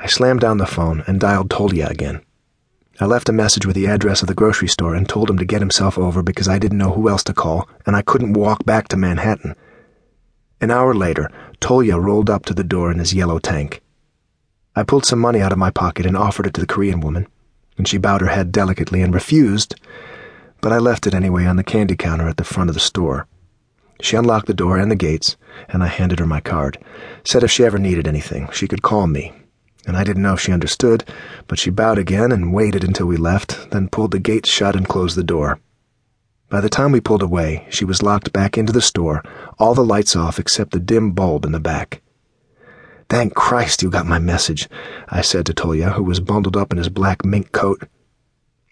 I slammed down the phone and dialed Tolya again. I left a message with the address of the grocery store and told him to get himself over because I didn't know who else to call and I couldn't walk back to Manhattan. An hour later, Tolya rolled up to the door in his yellow tank. I pulled some money out of my pocket and offered it to the Korean woman, and she bowed her head delicately and refused, but I left it anyway on the candy counter at the front of the store. She unlocked the door and the gates, and I handed her my card. Said if she ever needed anything, she could call me. And I didn't know if she understood, but she bowed again and waited until we left, then pulled the gates shut and closed the door. By the time we pulled away, she was locked back into the store, all the lights off except the dim bulb in the back. Thank Christ you got my message, I said to Tolya, who was bundled up in his black mink coat.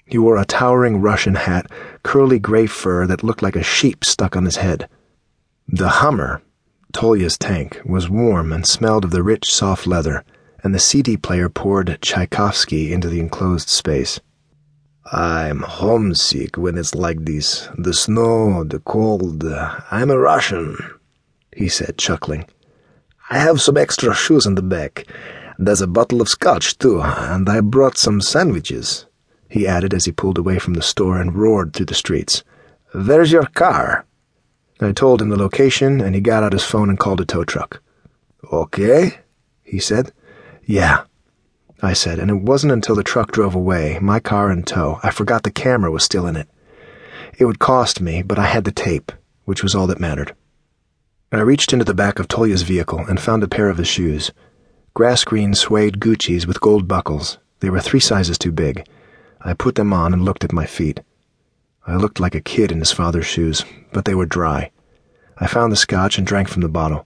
He wore a towering Russian hat, curly gray fur that looked like a sheep stuck on his head. The Hummer, Tolya's tank, was warm and smelled of the rich, soft leather, and the CD player poured Tchaikovsky into the enclosed space. I'm homesick when it's like this. The snow, the cold. I'm a Russian, he said, chuckling. I have some extra shoes in the back. There's a bottle of scotch, too, and I brought some sandwiches, he added as he pulled away from the store and roared through the streets. There's your car? I told him the location, and he got out his phone and called a tow truck. Okay, he said. Yeah, I said, and it wasn't until the truck drove away, my car in tow, I forgot the camera was still in it. It would cost me, but I had the tape, which was all that mattered. I reached into the back of Tolya's vehicle and found a pair of his shoes. Grass green suede Gucci's with gold buckles. They were three sizes too big. I put them on and looked at my feet. I looked like a kid in his father's shoes, but they were dry. I found the scotch and drank from the bottle.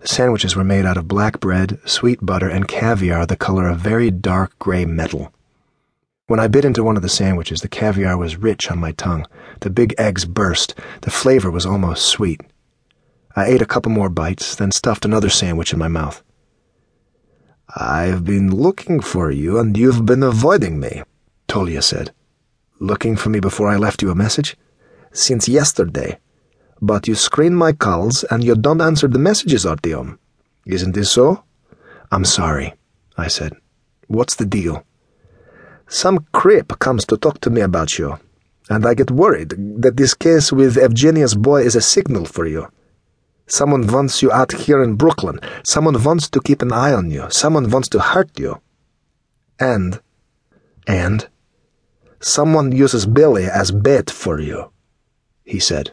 The sandwiches were made out of black bread, sweet butter, and caviar the color of very dark gray metal. When I bit into one of the sandwiches, the caviar was rich on my tongue. The big eggs burst. The flavor was almost sweet. I ate a couple more bites, then stuffed another sandwich in my mouth. I've been looking for you, and you've been avoiding me, Tolya said. Looking for me before I left you a message? Since yesterday. But you screen my calls and you don't answer the messages, Artyom. Isn't this so? I'm sorry, I said. What's the deal? Some creep comes to talk to me about you, and I get worried that this case with Evgenia's boy is a signal for you. Someone wants you out here in Brooklyn. Someone wants to keep an eye on you. Someone wants to hurt you. And, and, Someone uses Billy as bait for you, he said.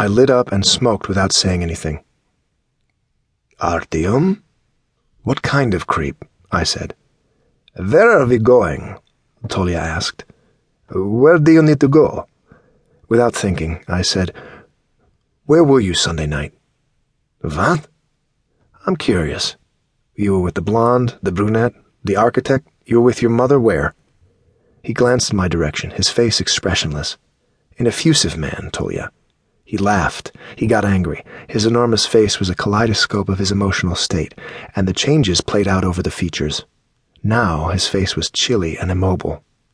I lit up and smoked without saying anything. Artyom? What kind of creep? I said. Where are we going? Tolya asked. Where do you need to go? Without thinking, I said, Where were you Sunday night? What? I'm curious. You were with the blonde, the brunette, the architect? You were with your mother where? He glanced in my direction, his face expressionless. An effusive man, Tolya. He laughed. He got angry. His enormous face was a kaleidoscope of his emotional state, and the changes played out over the features. Now his face was chilly and immobile.